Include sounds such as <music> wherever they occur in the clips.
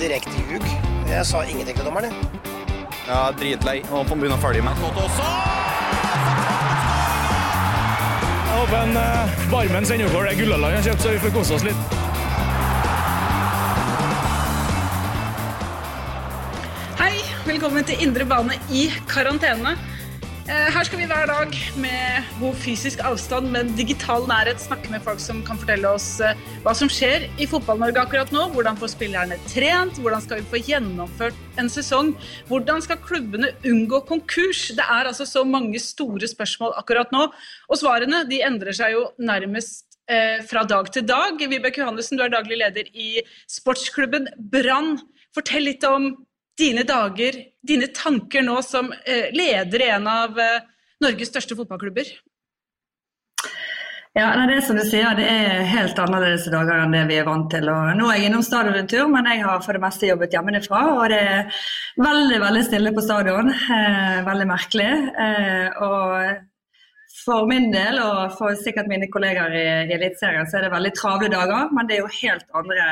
direkte ljug. Jeg sa ingenting til dommeren. jeg. Ja, dritlei. Og på bunn å følge med. Jeg håper en uh, Barmen sender over det Gullaland har kjøpt, så vi får kose oss litt. Hei, velkommen til Indre bane i karantene. Eh, Her skal vi hver dag med god fysisk avstand, men digital nærhet snakke med folk som kan fortelle oss eh, hva som skjer i Fotball-Norge akkurat nå. Hvordan får spillerne trent? Hvordan skal vi få gjennomført en sesong? Hvordan skal klubbene unngå konkurs? Det er altså så mange store spørsmål akkurat nå, og svarene de endrer seg jo nærmest eh, fra dag til dag. Vibeke Johannessen, du er daglig leder i sportsklubben Brann. Fortell litt om dine dager, dine tanker nå som eh, leder i en av eh, Norges største fotballklubber? Ja, det er som du sier, det er helt annerledes dager enn det vi er vant til. Og nå er jeg innom stadion en tur, men jeg har for det meste jobbet hjemmefra. Og det er veldig veldig stille på stadion. Eh, veldig merkelig. Eh, og for min del, og for sikkert mine kollegaer i, i Eliteserien, så er det veldig travle dager. Men det er jo helt andre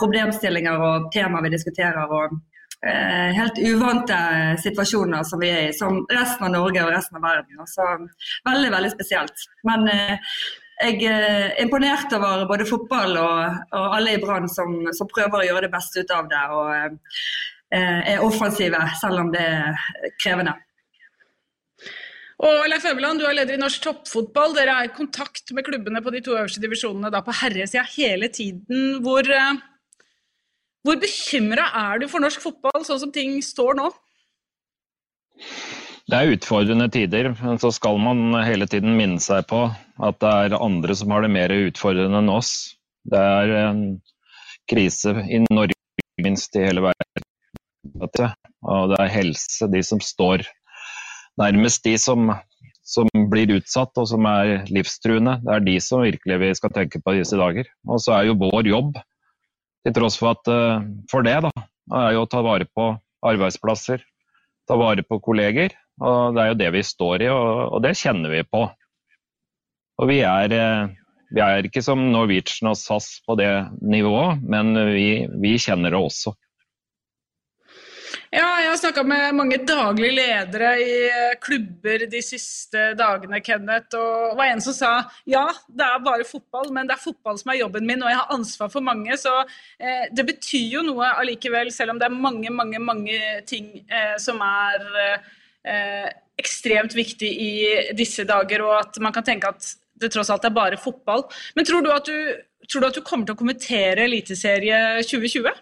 problemstillinger og temaer vi diskuterer. og helt uvante situasjoner som vi er i, som resten av Norge og resten av verden. Så veldig, veldig spesielt. Men eh, jeg er imponert over både fotball og, og alle i Brann som, som prøver å gjøre det beste ut av det. Og eh, er offensive, selv om det er krevende. Og Leif Øverland, du er leder i norsk toppfotball. Dere er i kontakt med klubbene på de to øverste divisjonene da på herresida hele tiden. Hvor, eh, hvor bekymra er du for norsk fotball sånn som ting står nå? Det er utfordrende tider, men så skal man hele tiden minne seg på at det er andre som har det mer utfordrende enn oss. Det er en krise i Norge, minst i hele verden. Og det er helse, de som står nærmest de som, som blir utsatt og som er livstruende. Det er de som virkelig vi skal tenke på disse dager. Og så er jo vår jobb, til tross for, at, eh, for det, da, er jo å ta vare på arbeidsplasser, ta vare på kolleger. Og det er jo det vi står i, og, og det kjenner vi på. Og vi er, eh, vi er ikke som Norwegian og SAS på det nivået, men vi, vi kjenner det også. Ja, jeg har snakka med mange daglige ledere i eh, klubber de siste dagene, Kenneth. Og det var en som sa ja, det er bare fotball, men det er fotball som er jobben min, og jeg har ansvar for mange. Så eh, det betyr jo noe allikevel, selv om det er mange, mange, mange ting eh, som er eh, ekstremt viktig i disse dager, og at man kan tenke at det tross alt er bare fotball. Men tror du at du, tror du, at du kommer til å kommentere Eliteserie 2020?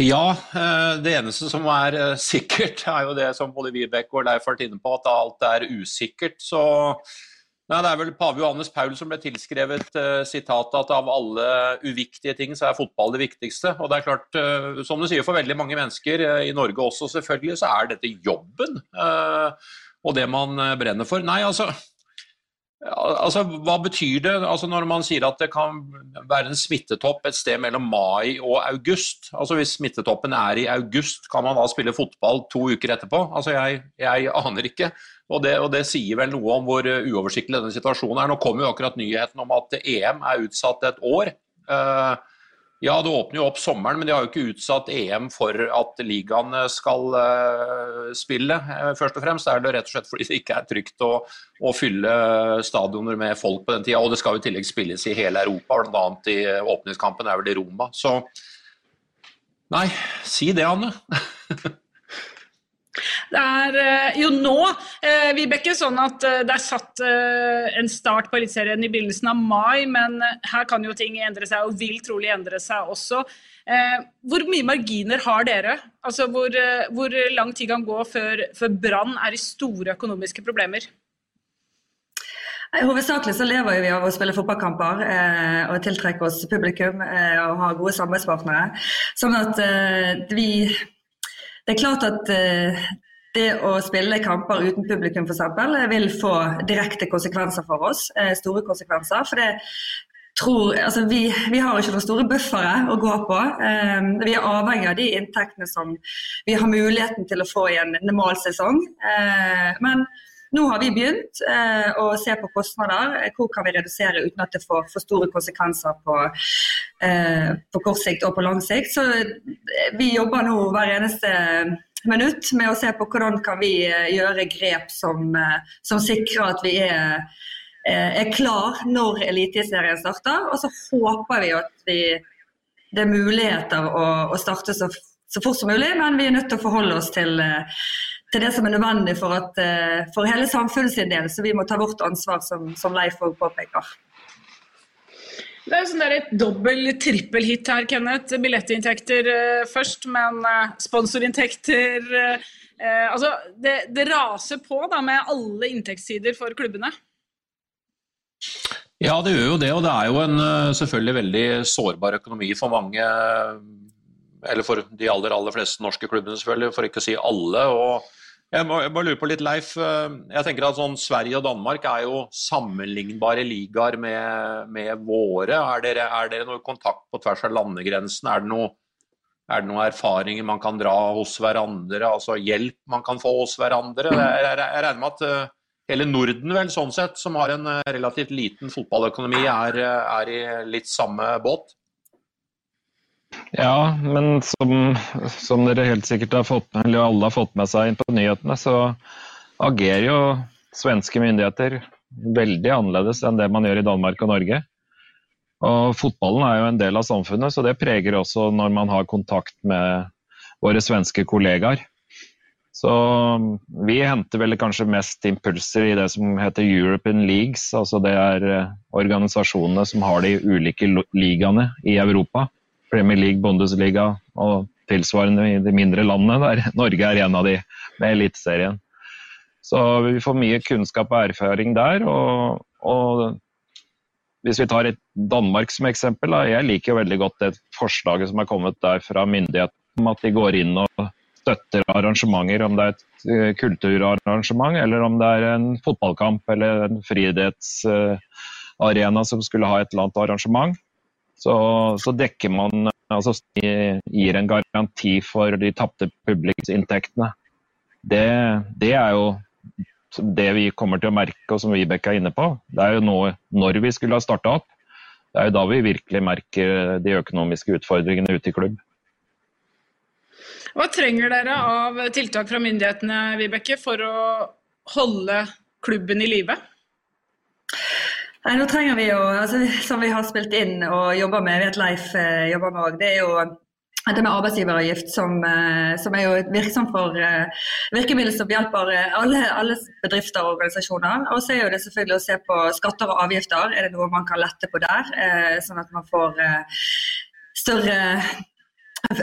Ja, eh, det eneste som er eh, sikkert, <laughs> er jo det som både Vibeke og Leif har vært inne på, at alt er usikkert. Så nei, det er vel pave Johannes Paul som ble tilskrevet uh, sitatet at av alle uviktige ting, så er fotball det viktigste. Og det er klart, uh, som du sier, for veldig mange mennesker, uh, i Norge også selvfølgelig, så er dette jobben. og det man brenner for. Nei, altså Altså, Hva betyr det altså når man sier at det kan være en smittetopp et sted mellom mai og august? Altså Hvis smittetoppen er i august, kan man da spille fotball to uker etterpå? Altså Jeg, jeg aner ikke. Og det, og det, sier vel noe om hvor uoversiktlig denne situasjonen er. Nå kom jo akkurat nyheten om at EM er utsatt et år. Uh, ja, det åpner jo opp sommeren, men de har jo ikke utsatt EM for at ligaen skal uh, spille, uh, først og fremst. Det er det rett og slett fordi det ikke er trygt å, å fylle stadioner med folk på den tida. Og det skal jo i tillegg spilles i hele Europa, bl.a. i åpningskampen er vel i Roma. Så nei, si det, Anne. <laughs> Det er eh, jo nå, eh, Vibeke, sånn at eh, det er satt en start på Eliteserien i begynnelsen av mai, men her kan jo ting endre seg, og vil trolig endre seg også. Hvor mye marginer har dere? Altså hvor, hvor lang tid kan gå før, før Brann er i store økonomiske problemer? Hovedsakelig så lever vi av å spille fotballkamper eh, og tiltrekke oss publikum eh, og ha gode samarbeidspartnere. Sånn at eh, vi Det er klart at det å spille kamper uten publikum for eksempel, vil få direkte konsekvenser for oss. Eh, store konsekvenser. For det tror, altså vi, vi, har ikke noen store buffere å gå på. Eh, vi er avhengig av de inntektene som vi har muligheten til å få i en normal sesong. Eh, men nå har vi begynt eh, å se på kostnader. Hvor kan vi redusere uten at det får for store konsekvenser på, eh, på kort sikt og på lang sikt. Så vi jobber nå hver eneste minutt med å se på hvordan kan vi kan gjøre grep som, eh, som sikrer at vi er, eh, er klar når Eliteserien starter. Og så håper vi at vi, det er muligheter å, å starte så, så, fort som mulig, men vi er nødt til å forholde oss til, til det som er nødvendig for, at, for hele samfunnet sin del. Så vi må ta vårt ansvar, som, som Leif òg påpeker. Det er sånn et dobbel-trippel-hit her, Kenneth. Billettinntekter uh, først, men uh, sponsorinntekter Altså, det, det, raser på da, med alle inntektssider for klubbene. Ja, det gjør jo det. Og det er jo en selvfølgelig veldig sårbar økonomi for mange. Eller for de aller, aller fleste norske klubbene, selvfølgelig, for ikke å si alle. og jeg, må, bare lurer på litt, Leif. Eh, jeg tenker at sånn Sverige og Danmark er jo sammenlignbare ligaer med, med våre. Er dere, er dere noe kontakt på tvers av landegrensen? Er det noe det noen erfaringer man kan dra hos hverandre, altså hjelp man kan få hos hverandre? Jeg, jeg, regner med at uh, hele Norden, vel, sånn sett, som har en uh, relativt liten fotballøkonomi, er, er, i litt samme båt? Ja, men som, som, dere helt sikkert har fått med, eller alle har fått med seg inn på nyhetene, så agerer jo svenske myndigheter veldig annerledes enn det man gjør i Danmark og Norge. Og Fotballen er jo en del av samfunnet, så det preger også når man har kontakt med våre svenske kollegaer. Så vi henter vel kanskje mest impulser i det som heter European Leagues. altså Det er eh, organisasjonene som har de ulike ligaene i Europa. Premier League, Bundesliga og tilsvarende i de mindre landene, der <laughs> Norge er en av de med Eliteserien. Så vi får mye kunnskap og erfaring der. Og, og hvis vi tar et Danmark som eksempel, da, jeg liker jo veldig godt det forslaget som er kommet der fra myndighetene om at de går inn og støtter arrangementer, om det er et kulturarrangement eller om det er en fotballkamp eller en friidrettsarena som skulle ha et eller annet arrangement så, så dekker man altså gir en garanti for de tapte publikumsinntektene. Det, det er jo det vi kommer til å merke, og som Vibeke er inne på. Det er jo nå, når vi skulle ha starta opp, det er jo da vi virkelig merker de økonomiske utfordringene ute i klubb. Hva trenger dere av tiltak fra myndighetene Vibeke, for å holde klubben i live? Nei, nå trenger vi jo, altså, Som vi har spilt inn og jobber med, vet Leif eh, jobber med òg, det er jo dette med arbeidsgiveravgift, som, eh, som, er jo et virksomt for eh, virkemiddel som hjelper alle, alle, bedrifter og organisasjoner. Og så er jo det selvfølgelig å se på skatter og avgifter. Er det noe man kan lette på der? Uh, sånn at man får større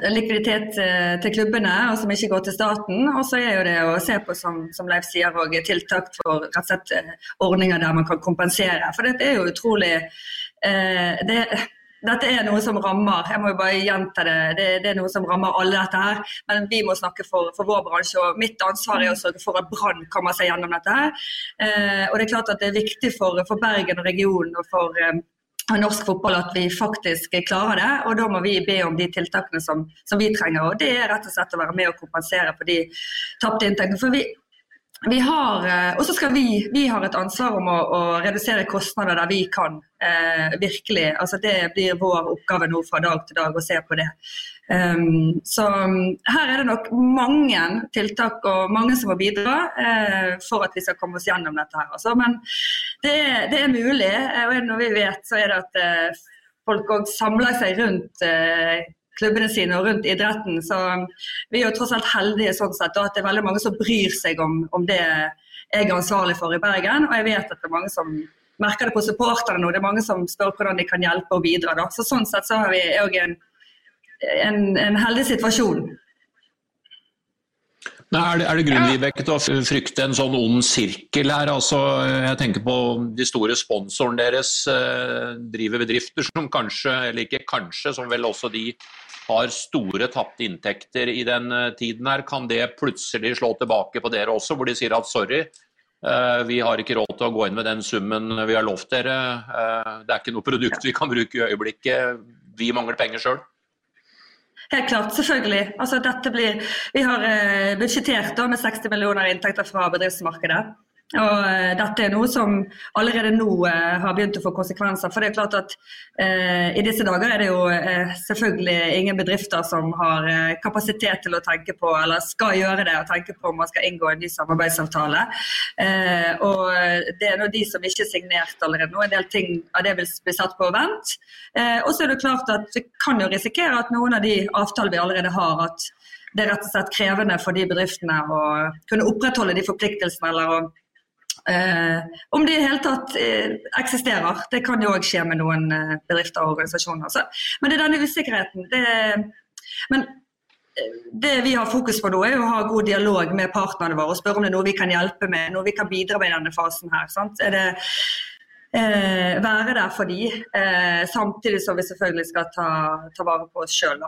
likviditet eh, til klubbene, og som ikke går til staten. Og så er jo det å se på, som, som Leif sier, og tiltak for rett og slett eh, ordninger der man kan kompensere. For dette er jo utrolig eh, det, dette er noe som rammer jeg må jo bare gjenta det, det, det, er noe som rammer alle dette her. Men vi må snakke for, for vår bransje. og Mitt ansvar er å sørge for at Brann kommer seg gjennom dette. her. Eh, og det er klart at det er viktig for, for Bergen og regionen og for eh, norsk fotball at vi faktisk klarer det. Og da må vi be om de tiltakene som, som, vi trenger. Og det er rett og slett å være med og kompensere på de tapte inntektene. For vi, vi har, eh, og så skal vi, vi har et ansvar om å, å redusere kostnader der vi kan. Eh, virkelig. Altså det blir vår oppgave nå fra dag til dag å se på det. Um, så her er det nok mange tiltak og mange som må bidra uh, for at vi skal komme oss gjennom dette. her. Altså. Men det det er mulig. Og når vi vet, så er det at uh, folk òg samler seg rundt uh, klubbene sine og rundt idretten. Så vi er jo tross alt heldige sånn sett, at det er veldig mange som bryr seg om, om det jeg er ansvarlig for i Bergen. Og jeg vet at det er mange som merker det på supporterne nå. Det er mange som spør hvordan de kan hjelpe og bidra. Da. Så sånn sett så har vi òg en, en, en heldig situasjon. Nei, er, det, er det grunn Vibeke, til å frykte en sånn ond sirkel her? Altså, jeg tenker på de store sponsorene deres eh, driver bedrifter som kanskje, eller ikke kanskje, som vel også de har store tapte inntekter i den eh, tiden her. Kan det plutselig slå tilbake på dere også, hvor de sier at sorry, eh, vi har ikke råd til å gå inn med den summen vi har lovt dere. Eh, det er ikke noe produkt vi kan bruke i øyeblikket. Vi mangler penger sjøl. Helt klart, selvfølgelig. Altså, blir, vi har eh, budsjettert med 60 millioner inntekter fra bedriftsmarkedet. Og uh, Dette er noe som allerede nå uh, har begynt å få konsekvenser. for det er klart at eh, I disse dager er det jo selvfølgelig ingen bedrifter som har kapasitet til å tenke på, eller skal gjøre det, og tenke på om man skal inngå en ny samarbeidsavtale. og Det er nå de som ikke er signert allerede nå. En del ting av det vil bli satt på vent. og så er det klart at Vi kan jo risikere at noen av de avtaler vi allerede har, at det er rett og slett krevende for de bedriftene å kunne opprettholde de forpliktelsene eller å Eh, om de i hele tatt eh, eksisterer. Det kan jo òg skje med noen eh, bedrifter og organisasjoner. Så, men det er denne usikkerheten. Det, men eh, det vi har fokus på nå, er å ha god dialog med partnerne våre og spørre om det er noe vi kan hjelpe med, noe vi kan bidra med i denne fasen her. Sant? Er det eh, være der for de, eh, samtidig som vi selvfølgelig skal ta, ta vare på oss sjøl.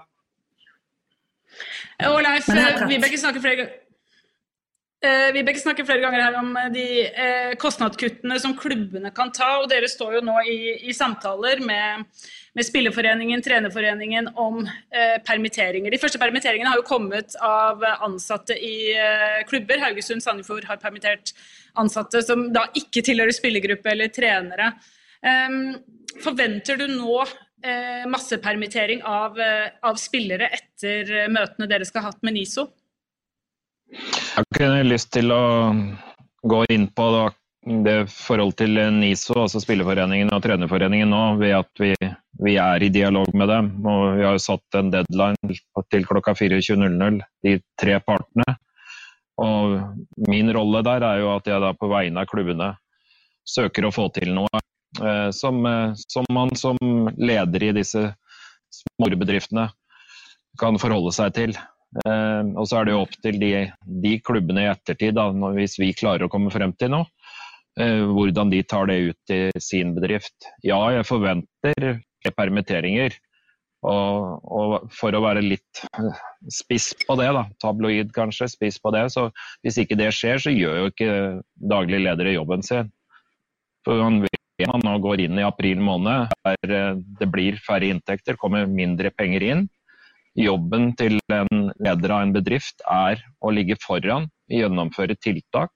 Og Leif, Vibeke snakker flere ganger Eh, Vibeke snakker flere ganger her om eh, de eh, kostnadskuttene som klubbene kan ta. og Dere står jo nå i, i samtaler med, med, Spillerforeningen, Trenerforeningen om eh, permitteringer. De første permitteringene har jo kommet av ansatte i eh, klubber. Haugesund Sandefjord har permittert ansatte som da ikke tilhører spillergruppe eller trenere. Eh, forventer du nå massepermittering av, av spillere etter møtene dere skal ha hatt med NISO? Jeg kunne lyst til å gå inn på det forhold til NISO, altså Spilleforeningen og Trenerforeningen nå, ved at vi, vi, er i dialog med dem. Og vi har jo satt en deadline til klokka 24.00, de tre partene. Og min rolle der er jo at jeg da på vegne av klubbene søker å få til noe eh, som, eh, som, man som leder i disse småbedriftene kan forholde seg til. Eh, og så er det jo opp til de, de klubbene i ettertid, da, hvis vi klarer å komme frem til noe, eh, hvordan de tar det ut i sin bedrift. Ja, jeg forventer permitteringer. Og, og, for å være litt spiss på det, da, tabloid kanskje, spiss på det, så hvis ikke det skjer, så gjør jo ikke daglig leder jobben sin. For man vet man nå går inn i april måned, der eh, det blir færre inntekter, kommer mindre penger inn jobben til en leder av en bedrift er å ligge foran, gjennomføre tiltak,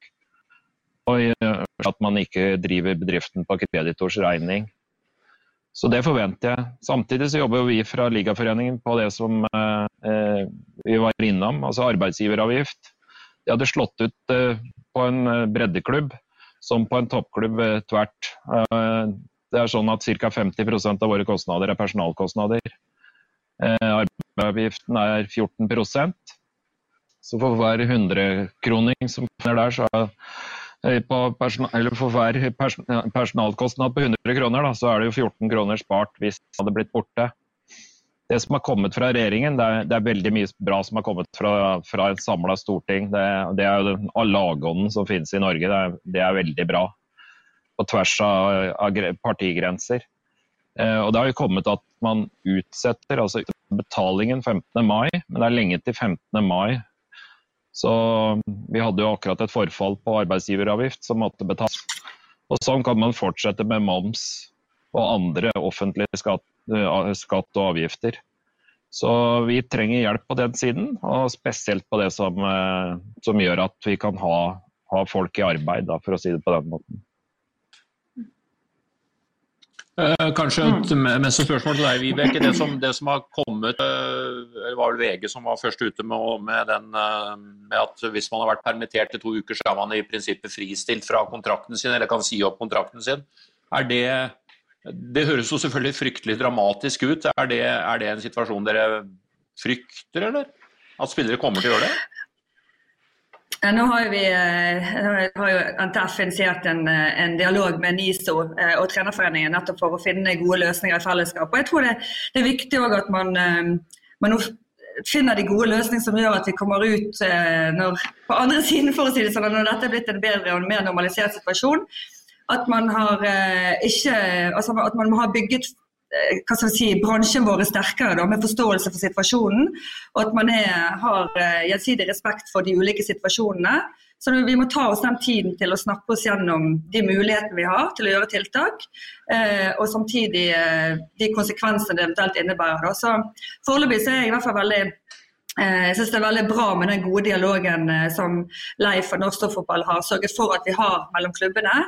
og at man ikke driver bedriften på kreditors regning. Så det forventer jeg. Samtidig så jobber vi fra Ligaforeningen på det som eh, vi var innom, altså arbeidsgiveravgift. De hadde slått ut eh, på en eh, breddeklubb som på en toppklubb eh, tvert. Eh, det er sånn at ca. 50% av våre kostnader er personalkostnader. Eh, er 14% Så for hver 100-kroning som kommer der, så er personal, for hver personalkostnad på 100 kroner, da, så er det jo 14 kroner spart hvis det hadde blitt borte. Det som har kommet fra regjeringen, det er, det er veldig mye bra som har kommet fra, fra et samla storting. Det, det, er jo den lagånden som finnes i Norge. Det er, det er veldig bra. På tvers av, av partigrenser. Eh, og Det har jo kommet at man utsetter altså betalingen 15. mai, men det er lenge til 15. mai. Så vi hadde jo akkurat et forfall på arbeidsgiveravgift som måtte betales. Og sånn kan man fortsette med moms og andre offentlige eh, skatt og avgifter. Så vi trenger hjelp på den siden, og spesielt på det som, eh, som gjør at vi kan ha ha folk i arbeid, da, for å si det på den måten. Eh, kanskje et mest spørsmål til deg, Vibeke. Det som, det som har kommet eh, Det var vel VG som var først ute med, med, den, eh, med, at hvis man har vært permittert i to uker, så er man i prinsippet fristilt fra kontrakten sin, eller kan si opp kontrakten sin. Er det Det høres jo selvfølgelig fryktelig dramatisk ut. Er det, er det en situasjon dere frykter, eller? At spillere kommer til å gjøre det? Nå har, vi, eh, har jo NTF initiert en, eh, en, dialog med NISO eh, og Trenerforeningen nettopp for å finne gode løsninger i fellesskap. Og jeg tror det, det er viktig at man, man, finner de gode løsningene som gjør at vi kommer ut når, på andre <laughs> siden for å si det sånn, når dette er blitt en bedre og mer normalisert situasjon. At man har, ikke, altså at man har bygget hva skal si, bransjen vår er sterkere da, med forståelse for situasjonen. Og at man er, har uh, gjensidig respekt for de ulike situasjonene. Så vi må ta oss den tiden til å snakke oss gjennom de mulighetene vi har til å gjøre tiltak. Eh, og samtidig eh, de konsekvensene det eventuelt innebærer. Da. Så Foreløpig er jeg i hvert fall veldig jeg synes det er veldig bra med den gode dialogen som Leif og Norsk Fotball har sørget for at vi har mellom klubbene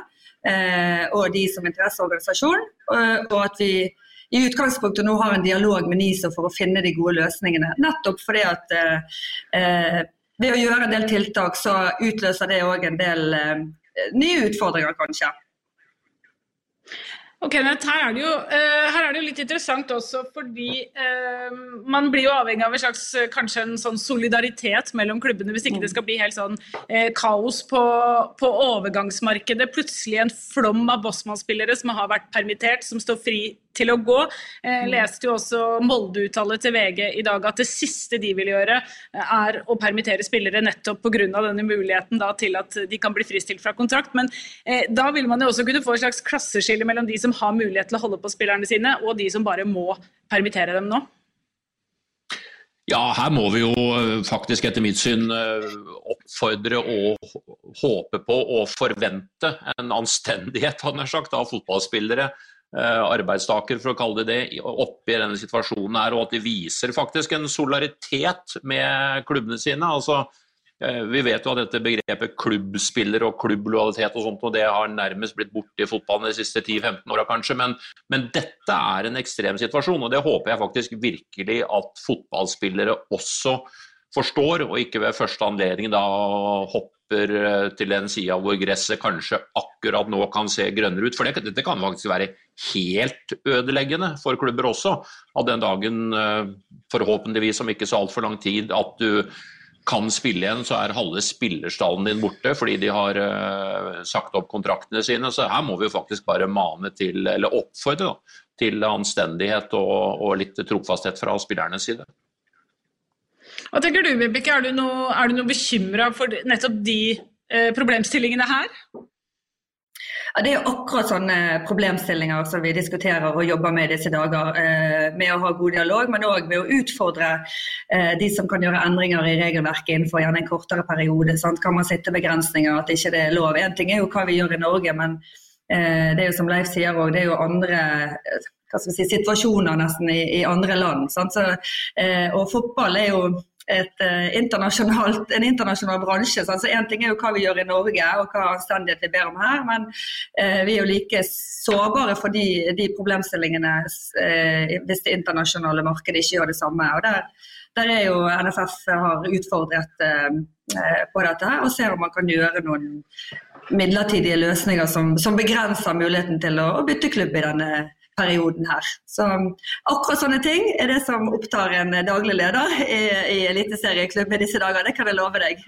og de som interesseorganisasjon. Og at vi i utgangspunktet nå har en dialog med NISO for å finne de gode løsningene. Nettopp fordi at eh, eh, ved å gjøre en del tiltak, så utløser det òg en del eh, nye utfordringer, kanskje. Ok, her er, jo, uh, her er, det jo, litt interessant også, fordi eh, man blir jo avhengig av en slags, kanskje en sånn solidaritet mellom klubbene, hvis ikke det skal bli helt sånn eh, kaos på, på, overgangsmarkedet. Plutselig en flom av Bosman-spillere som har vært permittert, som står fri til å gå. Eh, mm. leste jo også Molde-uttalet til VG i dag at det siste de vil gjøre, eh, er å permittere spillere nettopp pga. denne muligheten da, til at de kan bli fristilt fra kontrakt. Men eh, da vil man jo også kunne få et slags klasseskille mellom de som har mulighet til å holde på spillerne sine, og de som bare må permittere dem nå. Ja, her må vi jo eh, faktisk etter mitt syn oppfordre og håpe på og forvente en anstendighet han har sagt, av fotballspillere Eh, arbeidstakere, for å kalle det det, oppi denne situasjonen her, og at de viser faktisk en solidaritet med klubbene sine. altså eh, vi vet jo at dette begrepet klubbspiller og klubblojalitet og sånt, og det har nærmest blitt borte i fotballen de siste 10-15 åra kanskje, men, men, dette er en ekstrem situasjon. og Det håper jeg faktisk virkelig at fotballspillere også forstår, og ikke ved første anledning da hopper eh, til den sida hvor gresset kanskje akkurat nå kan se grønnere ut. For det, dette kan faktisk være helt ødeleggende for klubber også. At den dagen, eh, forhåpentligvis om ikke så altfor lang tid, at du kan spille igjen, så er halve spillerstallen din borte fordi de har uh, sagt opp kontraktene sine. Så her må vi jo faktisk bare mane til, eller oppfordre da, til anstendighet og, og litt trofasthet fra spillernes side. Hva tenker du, Vibeke? Er du noe, noe bekymra for nettopp de eh, problemstillingene her? Ja, det er akkurat sånne problemstillinger som vi diskuterer og jobber med disse dager. Eh, med å ha god dialog, men òg med å utfordre eh, de som kan gjøre endringer i regelverket innenfor gjerne en kortere periode. Sant? Kan man sitte begrensninger, at ikke det er lov. Én ting er jo hva vi gjør i Norge, men eh, det er jo som Leif sier òg, det er jo andre si, situasjoner nesten i, i andre land. Så, og fotball er jo et, internasjonalt, en internasjonal bransje. Så Én ting er jo hva vi gjør i Norge og hva anstendighet vi ber om her, men eh, vi er jo like sårbare for de, de problemstillingene eh, hvis det internasjonale markedet ikke gjør det samme. og der, der er jo NFF har utfordret på dette her, og ser om man kan gjøre noen midlertidige løsninger som, som begrenser muligheten til å, å bytte klubb i denne perioden her. Så akkurat sånne ting er det som opptar en daglig leder i, i Eliteserieklubben i disse dager, det kan jeg love deg.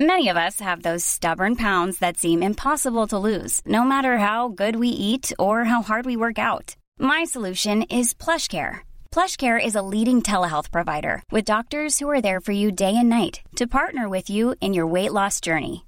Many of us have those stubborn pounds that seem impossible to lose, no matter how good we eat or how hard we work out. My solution is PlushCare. PlushCare is a leading telehealth provider with doctors who are there for you day and night to partner with you in your weight loss journey.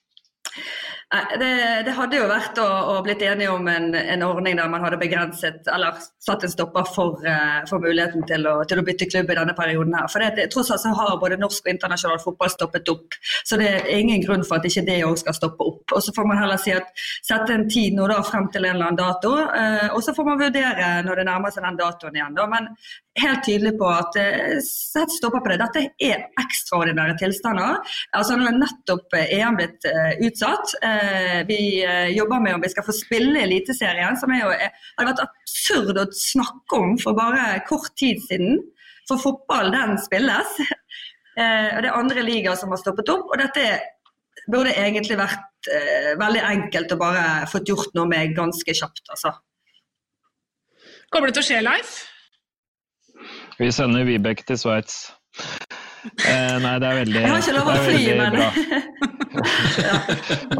Det, det hadde jo vært å, å blitt enige om en, en ordning der man hadde begrenset eller satt en stopper for, eh, for muligheten til å, til å bytte klubb i denne perioden. her. For det, Tross alt så har både norsk og internasjonal fotball stoppet opp. Så det er ingen grunn for at ikke det òg skal stoppe opp. Og Så får man heller si at sette en tid nå da frem til en eller annen dato, eh, og så får man vurdere når det nærmer seg den datoen igjen. da, men helt tydelig på at eh, sett stopper på det. Dette er ekstraordinære tilstander. Altså Nå er nettopp eh, EM blitt eh, utsatt. Vi jobber med om vi skal få spille Eliteserien, som er jo, hadde vært absurd å snakke om for bare kort tid siden. For fotball, den spilles. <laughs> Det er andre ligaer som har stoppet opp. og dette burde egentlig vært veldig enkelt å bare fått gjort noe med ganske kjapt. altså. Kommer det til å skje, Leif? Vi sender Vibeke til Sveits. Eh, nei, det er veldig Jeg har ikke lov å fly, men <laughs>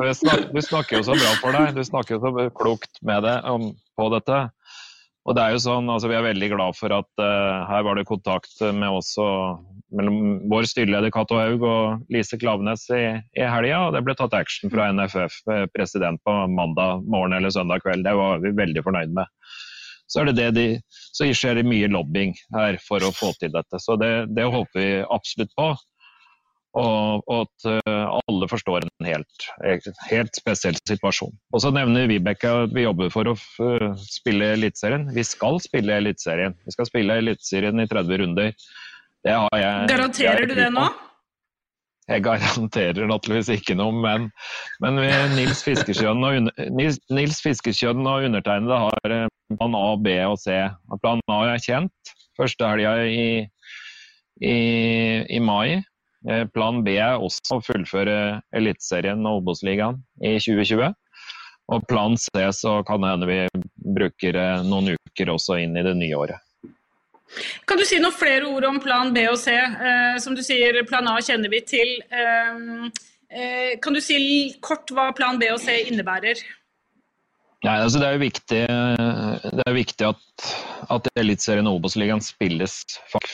jeg du snakker jo så bra for deg, du snakker jo så klokt med det om, på dette. Og det er jo sånn, altså Vi er veldig glad for at uh, her var det kontakt med oss og mellom vår styreleder Cato Haug og Lise Klavenes i, i helga. Og det ble tatt action fra NFF eh, president på mandag morgen eller søndag kveld. Det var vi veldig fornøyd med. Så, er det det de, så skjer det mye lobbying her for å få til dette. Så det, det håper vi absolutt på. Og, og at uh, alle forstår en helt, helt spesiell situasjon. Og så nevner Vibeke at vi jobber for å spille Eliteserien. Vi skal spille Eliteserien. Vi skal spille Eliteserien i 30 runder. Det har jeg Garanterer du det nå? Jeg garanterer naturligvis ikke noe, men, men Nils Fiskeskjønn og, Nils, og undertegnede har eh, plan A, B og C. Plan A er kjent. Første helga i, i, i mai. Eh, Plan B er også å fullføre Eliteserien og Obos-ligaen i 2020. Og plan C så kan det hende vi bruker eh, noen uker også inn i det nye året. Kan du si noen flere ord om plan B og C? Eh, som du sier, plan A kjenner vi til. Eh, eh, kan du si kort hva plan B og C innebærer? Nei, altså det er jo viktig, det er viktig at, at Eliteserien og Obos-ligaen spilles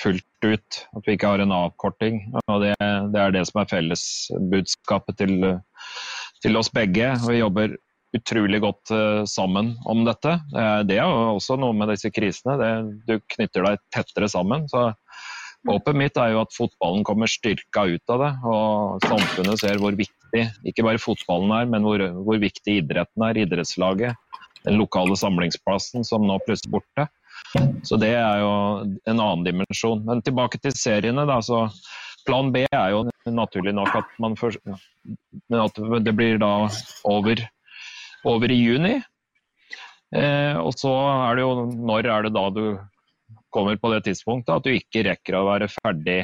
fullt ut. At vi ikke har en avkorting. og Det, det er det som er fellesbudskapet til, til oss begge. og Vi jobber utrolig godt uh, sammen om dette. Uh, det er jo også noe med disse krisene. Det, du knytter deg tettere sammen. så Håpet mitt er jo at fotballen kommer styrka ut av det, og samfunnet ser hvor viktig ikke bare fotballen er, men hvor, hvor viktig idretten er. Idrettslaget, den lokale samlingsplassen som nå plutselig er borte. Så det er jo en annen dimensjon. Men tilbake til seriene. da, så Plan B er jo naturlig nok at, man først, at det blir da over over i juni. Eh, og så er det jo når er det da du kommer på det tidspunktet at du ikke rekker å være ferdig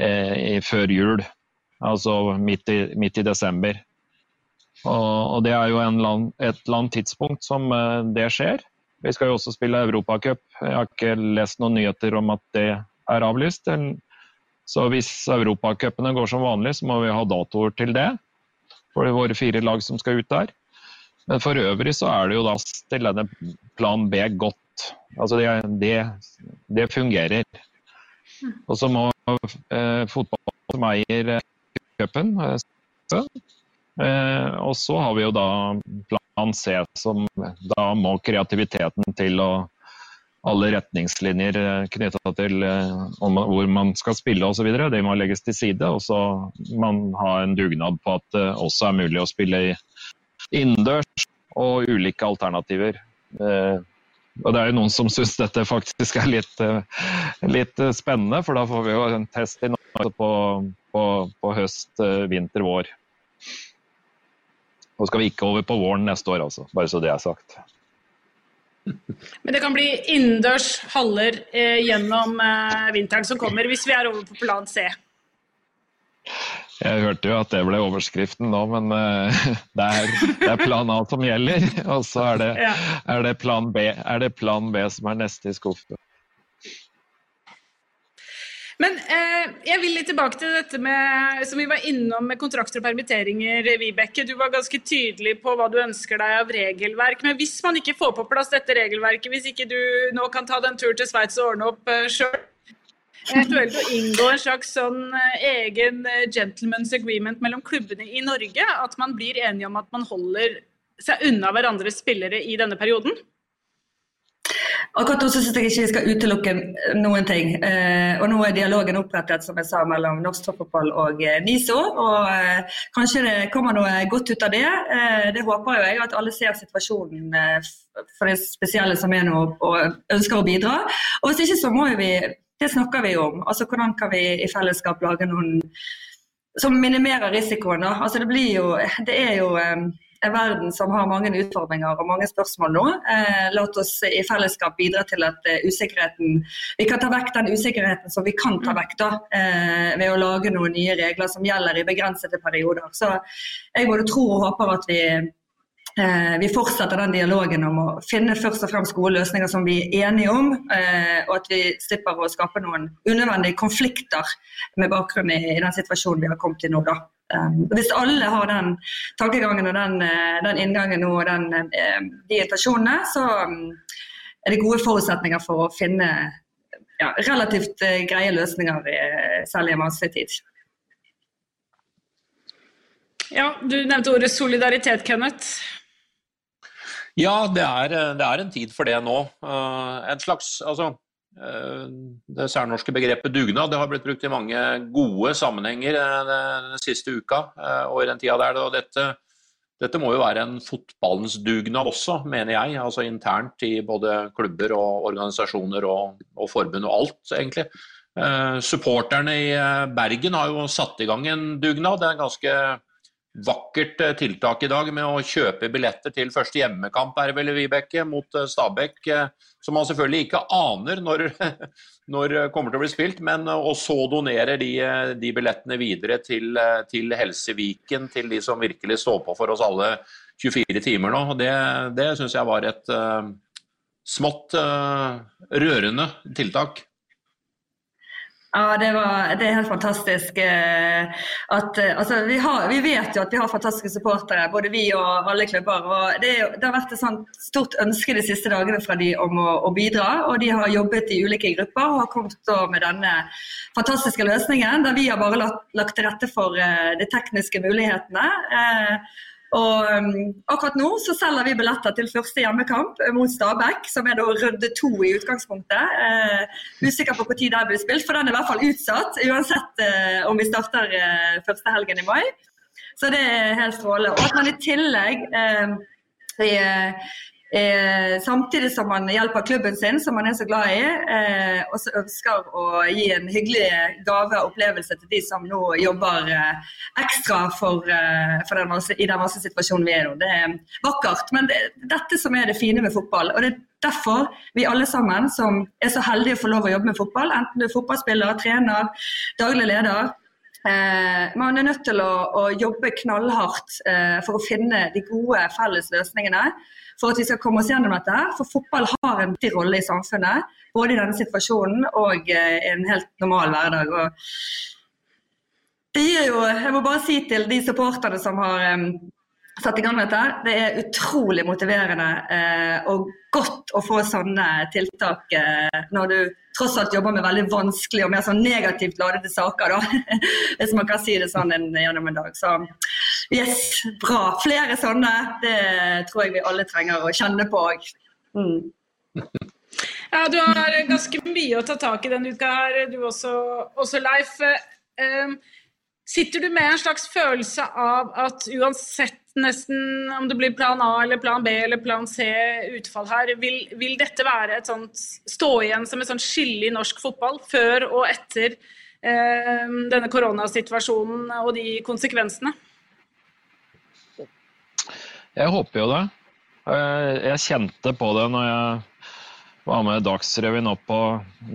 eh, før jul. Altså midt i, midt i desember. Og, og, det er jo land, et eller annet tidspunkt som eh, det skjer. Vi skal jo også spille Europacup. Jeg har ikke lest noen nyheter om at det er avlyst. Så hvis europacupene går som vanlig, så må vi ha datoer til det. For våre fire lag som skal ut der. Men for øvrig så er det jo da til denne plan B godt. Altså det, det, det fungerer. Og så må eh, fotball som eier cupen eh, eh, Og så har vi jo da plan C, som da må kreativiteten til og alle retningslinjer eh, knytta til eh, hvor man skal spille osv. Det må legges til side. Og så man ha en dugnad på at det også er mulig å spille i innendørs og ulike alternativer. Eh, og Det er jo noen som syns dette faktisk er litt, litt, spennende, for da får vi jo en test i Norge på, på, på høst, vinter, vår. Nå skal vi ikke over på våren neste år, altså. Bare så det er sagt. Men det kan bli innendørs haller eh, gjennom eh, vinteren som kommer, hvis vi er over på plan C? Jeg hørte jo at det ble overskriften nå, men uh, <laughs> det, er, det, er, plan A som gjelder. <laughs> Og så er det, er det, plan, B, er det plan B som er neste i skuffen. Men eh, jeg vil litt tilbake til dette med, som vi var innom med kontrakter og permitteringer. Vibeke. Du var ganske tydelig på hva du ønsker deg av regelverk. Men hvis man ikke får på plass dette regelverket, hvis ikke du nå kan ta den tur til Sveits og ordne opp eh, sjøl, eventuelt å inngå en slags sånn eh, egen eh, gentleman's agreement mellom klubbene i Norge, at man blir enige om at man holder seg unna hverandres spillere i denne perioden? Akkurat nå syns jeg ikke vi skal utelukke noen ting. Eh, og Nå er dialogen opprettet som jeg sa, mellom norsk toppfotball og eh, NISO. og eh, Kanskje det kommer noe godt ut av det. Eh, det håper jo jeg, at alle ser situasjonen for det spesielle som er nå og ønsker å bidra. Og Hvis ikke så må vi Det snakker vi om. altså Hvordan kan vi i fellesskap lage noen som minimerer risikoen. Altså det blir jo, det er jo eh, en verden som har mange utfordringer og mange spørsmål nå. Eh, la oss i fellesskap bidra til at uh, usikkerheten Vi kan ta vekk den usikkerheten som vi kan ta vekk da, eh, ved å lage noen nye regler som gjelder i begrensede perioder. Så jeg både tror og håper at vi Eh, vi fortsetter den dialogen om å finne først og fremst gode løsninger som vi er enige om, eh, og at vi slipper å skape noen unødvendige konflikter med bakgrunn i, den situasjonen vi har kommet i nå. Da. Um, hvis alle har den tankegangen og den, eh, den inngangen og den, eh, de intensjonene, så um, er det gode forutsetninger for å finne ja, relativt greie løsninger, særlig i en vanskelig tid. Ja, Du nevnte ordet solidaritet, Kenneth. Ja, det er, det er en tid for det nå. Uh, en slags altså, Eh, det særnorske begrepet dugnad det har blitt brukt i mange gode sammenhenger eh, den siste uka eh, og i den tida der. og dette, dette må jo være en fotballens dugnad også, mener jeg. altså Internt i både klubber og organisasjoner og, og forbund og alt, egentlig. supporterne i Bergen har jo satt i gang en dugnad. Det er en ganske vakkert eh, tiltak i dag med å kjøpe billetter til første hjemmekamp er vel Vibeke, mot eh, Stabæk, eh, som man selvfølgelig ikke aner når, <laughs> når kommer til å bli spilt, men og så donerer de, de billettene videre til, til Helseviken, til de som virkelig står på for oss alle 24 timer nå. Det, det syns jeg var et uh, smått uh, rørende tiltak. Ja, det, var, det, er helt fantastisk. Eh, at, eh, altså, vi, har, vi, vet jo at vi har fantastiske supportere, både vi og alle klubber. og Det, det har vært et stort ønske de siste dagene fra de om å, å, bidra. og De har jobbet i ulike grupper og har kommet med denne fantastiske løsningen. Der vi har bare lagt, til rette for uh, de tekniske mulighetene. Og um, akkurat nå så selger vi billetter til første hjemmekamp mot Stabæk, som er da runde to i utgangspunktet. Uh, usikker på når det blir spilt, for den er i hvert fall utsatt. Uansett uh, om vi starter uh, første helgen i mai. Så det er helt strålende. Og at man i tillegg uh, Eh, samtidig som man hjelper klubben sin, som man er så glad i, eh, og så ønsker å gi en hyggelig gave og opplevelse til de som nå jobber eh, ekstra for, eh, for den masse, i den situasjonen vi er i nå. Det er vakkert. Men det dette som er det fine med fotball. og det er derfor vi alle sammen som er så heldige å få lov å jobbe med fotball, enten du er fotballspiller, trener, daglig leder, Eh, man er nødt til å, å jobbe knallhardt eh, for å finne de gode felles løsningene for at vi skal komme oss gjennom dette. For fotball har en viktig rolle i samfunnet, både i denne situasjonen og eh, i en helt normal hverdag. Og det gir jo, jeg må bare si til de supporterne som har um, satt i gang dette, det er utrolig motiverende eh, og godt å få sånne tiltak eh, når du tross alt jobber med veldig vanskelige og mer sånn negativt ladede saker, da. <laughs> hvis man kan si det sånn en, gjennom en dag. Så yes, bra. Flere sånne. Det tror jeg vi alle trenger å kjenne på òg. Mm. Ja, du har ganske mye å ta tak i denne uka her, du også, også Leif. Um, sitter du med en slags følelse av at uansett nesten om det blir plan A eller plan B eller plan C utfall her, vil, vil dette være et sånt stå igjen som et sånt skille i norsk fotball før og etter eh, denne koronasituasjonen og de konsekvensene? Jeg håper jo det. Eh, jeg kjente på det når jeg var med Dagsrevyen opp på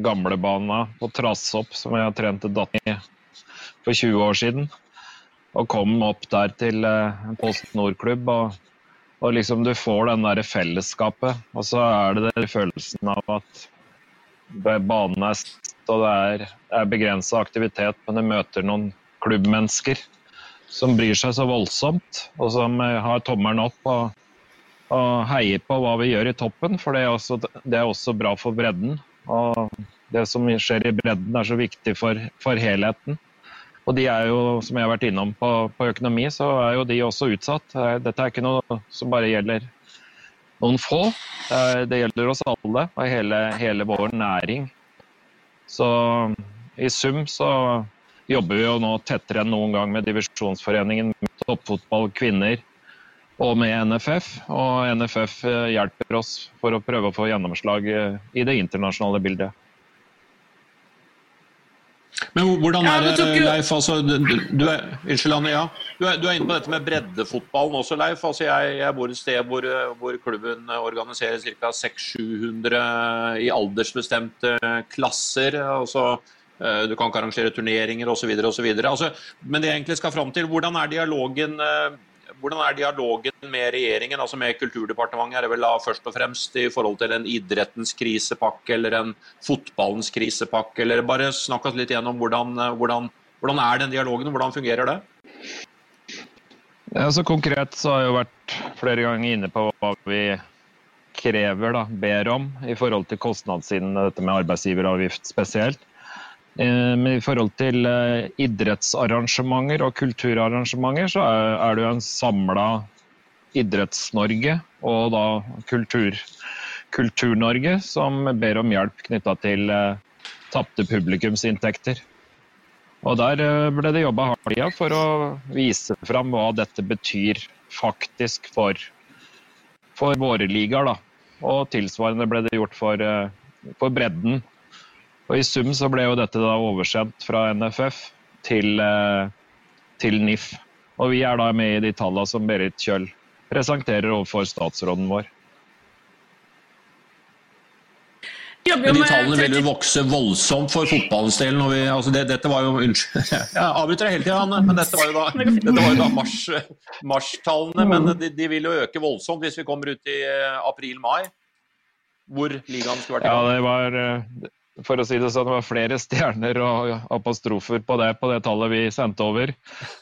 gamlebana på Trassopp, som jeg trente datteren i for 20 år siden. Og kom opp der til eh, en Post Nord-klubb. Og, og, liksom du får den der fellesskapet. Og så er det den følelsen av at banen er st, og det er, er begrensa aktivitet, men du møter noen klubbmennesker som bryr seg så voldsomt, og som eh, har tommelen opp og, og heier på hva vi gjør i toppen. For det er, også, det er også bra for bredden. Og det som skjer i bredden, er så viktig for, for helheten. Og de er jo, som jeg har vært innom på, på, økonomi, så er jo de også utsatt. Dette er ikke noe som bare gjelder noen få. Det gjelder oss alle og hele, hele vår næring. Så i sum så jobber vi jo nå tettere enn noen gang med divisjonsforeningen, med toppfotball kvinner og med NFF. Og NFF eh, hjelper oss for å prøve å få gjennomslag eh, i det internasjonale bildet. Men hvordan er det, Leif? Altså, du, er, unnskyld, Anne, ja. du, er, du er inne på dette med breddefotballen også, Leif. Altså, jeg, jeg bor et sted hvor, hvor klubben organiserer ca. 600-700 i aldersbestemte klasser. Altså, eh, du kan ikke arrangere turneringer osv. Altså, men det jeg egentlig skal fram til, hvordan er dialogen eh, hvordan er dialogen med regjeringen, altså med Kulturdepartementet? Er det vel da først og fremst i forhold til en idrettens krisepakke eller en fotballens krisepakke? Eller bare snakk oss litt gjennom hvordan, hvordan, hvordan er den dialogen, og hvordan fungerer det? Ja, konkret så har jeg jo vært flere ganger inne på hva vi krever, da, ber om, i forhold til kostnadssiden, dette med arbeidsgiveravgift spesielt. Eh, men i forhold til eh, idrettsarrangementer og kulturarrangementer, så er det jo en samla Idretts-Norge og da Kultur-Norge som ber om hjelp knytta til eh, tapte publikumsinntekter. Og Der ble det jobba hardt for å vise fram hva dette betyr faktisk for, for våre ligaer. Og tilsvarende ble det gjort for, for bredden og I sum så ble jo dette da oversendt fra NFF til, eh, til NIF. Og vi er da med i de tallene som Berit Kjøll presenterer overfor statsråden vår. Men de tallene vil jo vokse voldsomt for fotballens del. Vi, altså det, dette var jo, Unnskyld, <laughs> jeg avbryter deg hele tida, Anne. Men dette var jo da, dette var jo da mars-tallene. Men de, de, vil jo øke voldsomt hvis vi kommer ut i eh, april-mai. Hvor ligaen skulle vært i gang. Ja, det var, eh, for å si det sånn, det var flere stjerner og apostrofer på det, på det tallet vi sendte over.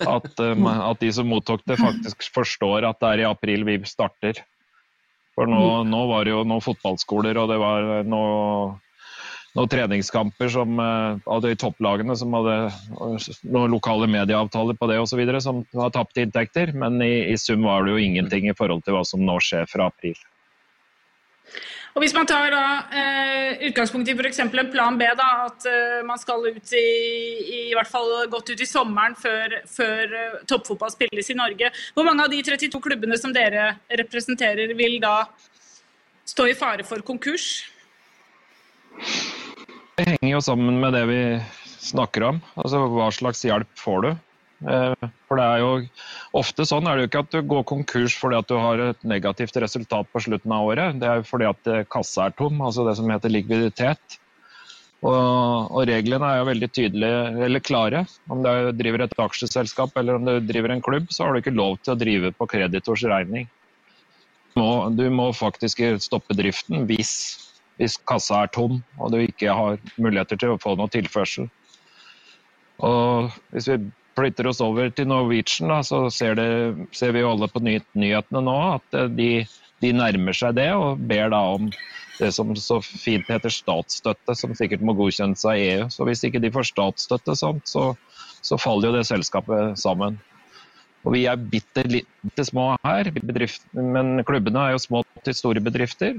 At, <laughs> um, at, de som mottok det, faktisk forstår at det er i april vi starter. For nå, nå var det jo noen fotballskoler og det var noen, noen treningskamper som, uh, av de topplagene som hadde noen lokale medieavtaler på det osv. som har tapt inntekter. Men i, i sum var det jo ingenting i forhold til hva som nå skjer fra april. Og Hvis man tar da, eh, utgangspunkt i f.eks. en plan B, da, at eh, man skal ut i, i, i hvert fall godt ut i sommeren før, før eh, toppfotball spilles i Norge. Hvor mange av de 32 klubbene som dere representerer, vil da stå i fare for konkurs? Det henger jo sammen med det vi snakker om. Altså hva slags hjelp får du? Eh, for det er jo ofte sånn er det jo ikke at du går konkurs fordi at du har et negativt resultat på slutten av året. Det er jo fordi at eh, kassa er tom, altså det som heter likviditet. Og, og reglene er jo veldig tydelige, eller klare. Om du driver et aksjeselskap eller om du driver en klubb, så har du ikke lov til å drive på kreditors regning. Du må, du må faktisk stoppe driften hvis, hvis kassa er tom og du ikke har muligheter til å få noe tilførsel. Og hvis vi flytter oss over til Norwegian, da, så ser, det, ser, vi jo alle på ny, nyhetene nå at eh, de, de, nærmer seg det og ber da om det som så fint heter statsstøtte, som sikkert må godkjennes av EU. Så hvis ikke de får statsstøtte, sånt, så, så faller jo det selskapet sammen. Og Vi er bitte, bitte små her, men klubbene er jo små til store bedrifter.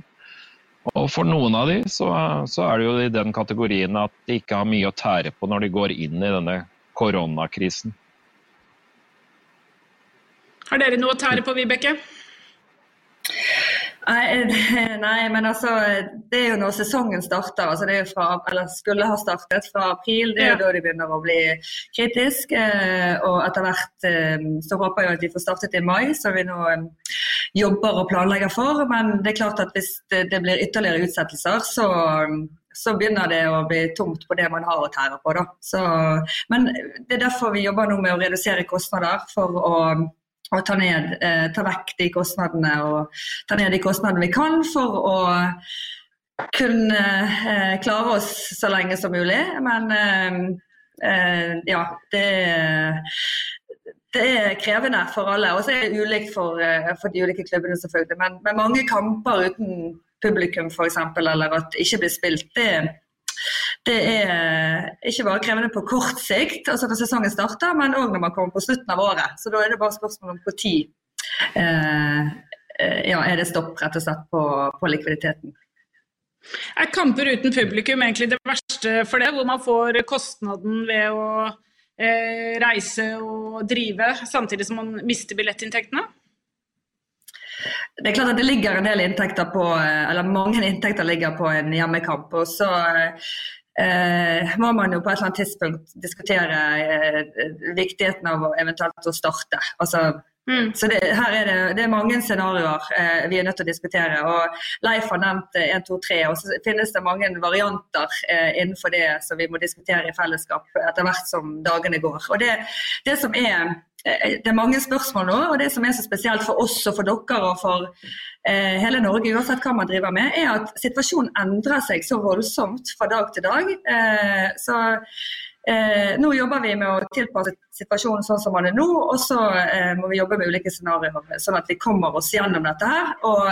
Og For noen av de så, så er det jo i den kategorien at de ikke har mye å tære på når de går inn i denne koronakrisen. Har dere noe å tære på, Vibeke? Nei, <laughs> nei, men altså Det er jo når sesongen starter. altså det er jo fra, eller Skulle ha startet fra april. Det er jo da de begynner å bli kritiske. Eh, og etter hvert eh, så håper jeg at de får startet i mai, som vi nå eh, jobber og planlegger for. Men det er klart at hvis det, det blir ytterligere utsettelser, så, så begynner det å bli tomt på det man har å tære på. Så, men det er derfor vi jobber nå med å redusere kostnader for å og ta, ned, eh, ta vekk de kostnadene og ta ned de kostnadene vi kan for å kunne eh, klare oss så lenge som mulig. Men eh, eh ja, det, det, er krevende for alle. Og så er det ulikt for, eh, for, de ulike klubbene, selvfølgelig. Men, men mange kamper uten publikum, f.eks., eller at det ikke blir spilt, det det er ikke bare krevende på kort sikt, altså når sesongen starter, men òg når man kommer på slutten av året. Så da er det bare spørsmål om når eh, eh, ja, er det stopp rett og slett på, på likviditeten. Er kamper uten publikum egentlig det verste for det, hvor man får kostnaden ved å eh, reise og drive, samtidig som man mister billettinntektene? Det er klart at det ligger en del inntekter på, eh, eller mange inntekter ligger på en hjemmekamp. og så eh, må man jo på et eller annet tidspunkt diskutere eh, viktigheten av eventuelt å starte. Altså, mm. Så det, her er det, det er mange scenarioer eh, vi er nødt til å diskutere. og Leif har nevnt 1, 2, 3, og så finnes det mange varianter eh, innenfor det som vi må diskutere i fellesskap etter hvert som dagene går. Og det, det som er det er mange spørsmål nå, og det som er så spesielt for oss og for dere og for eh, hele Norge, uansett hva man driver med, er at situasjonen endrer seg så voldsomt fra dag til dag. Eh, så eh, nå jobber vi med å tilpasse situasjonen sånn som den er nå, og så eh, må vi jobbe med ulike scenarioer, sånn at vi kommer oss gjennom dette her. og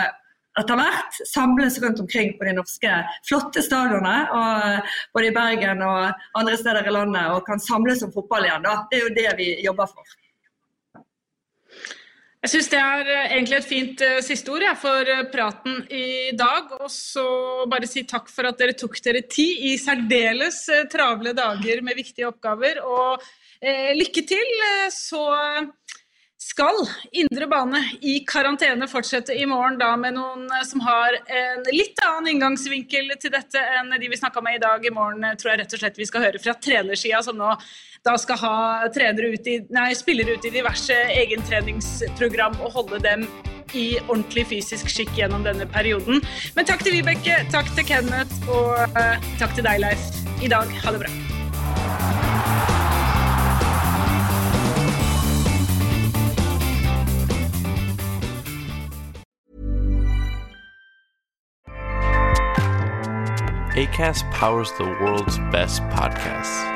etter hvert samles rundt omkring på de norske flotte stadionene, både i Bergen og andre steder i landet, og kan samles om fotball igjen. Da. Det er jo det vi jobber for. Jeg syns det er eh, egentlig et fint uh, siste ord ja, for uh, praten i dag. Og så bare si takk for at dere tok dere tid i særdeles uh, travle dager med viktige oppgaver. Og lykke til. Så skal Indre bane i karantene fortsette i morgen da med noen som har en litt annen inngangsvinkel til dette enn de vi snakka med i dag. I morgen tror jeg rett og slett vi skal høre fra trenersida, som nå da skal ha ut i, nei, spillere ut i diverse egentreningsprogram og holde dem i ordentlig fysisk skikk gjennom denne perioden. Men takk til Vibeke, takk til Kenneth og uh, takk til deg, Leif, i dag. Ha det bra. ACAST powers the world's best podcasts.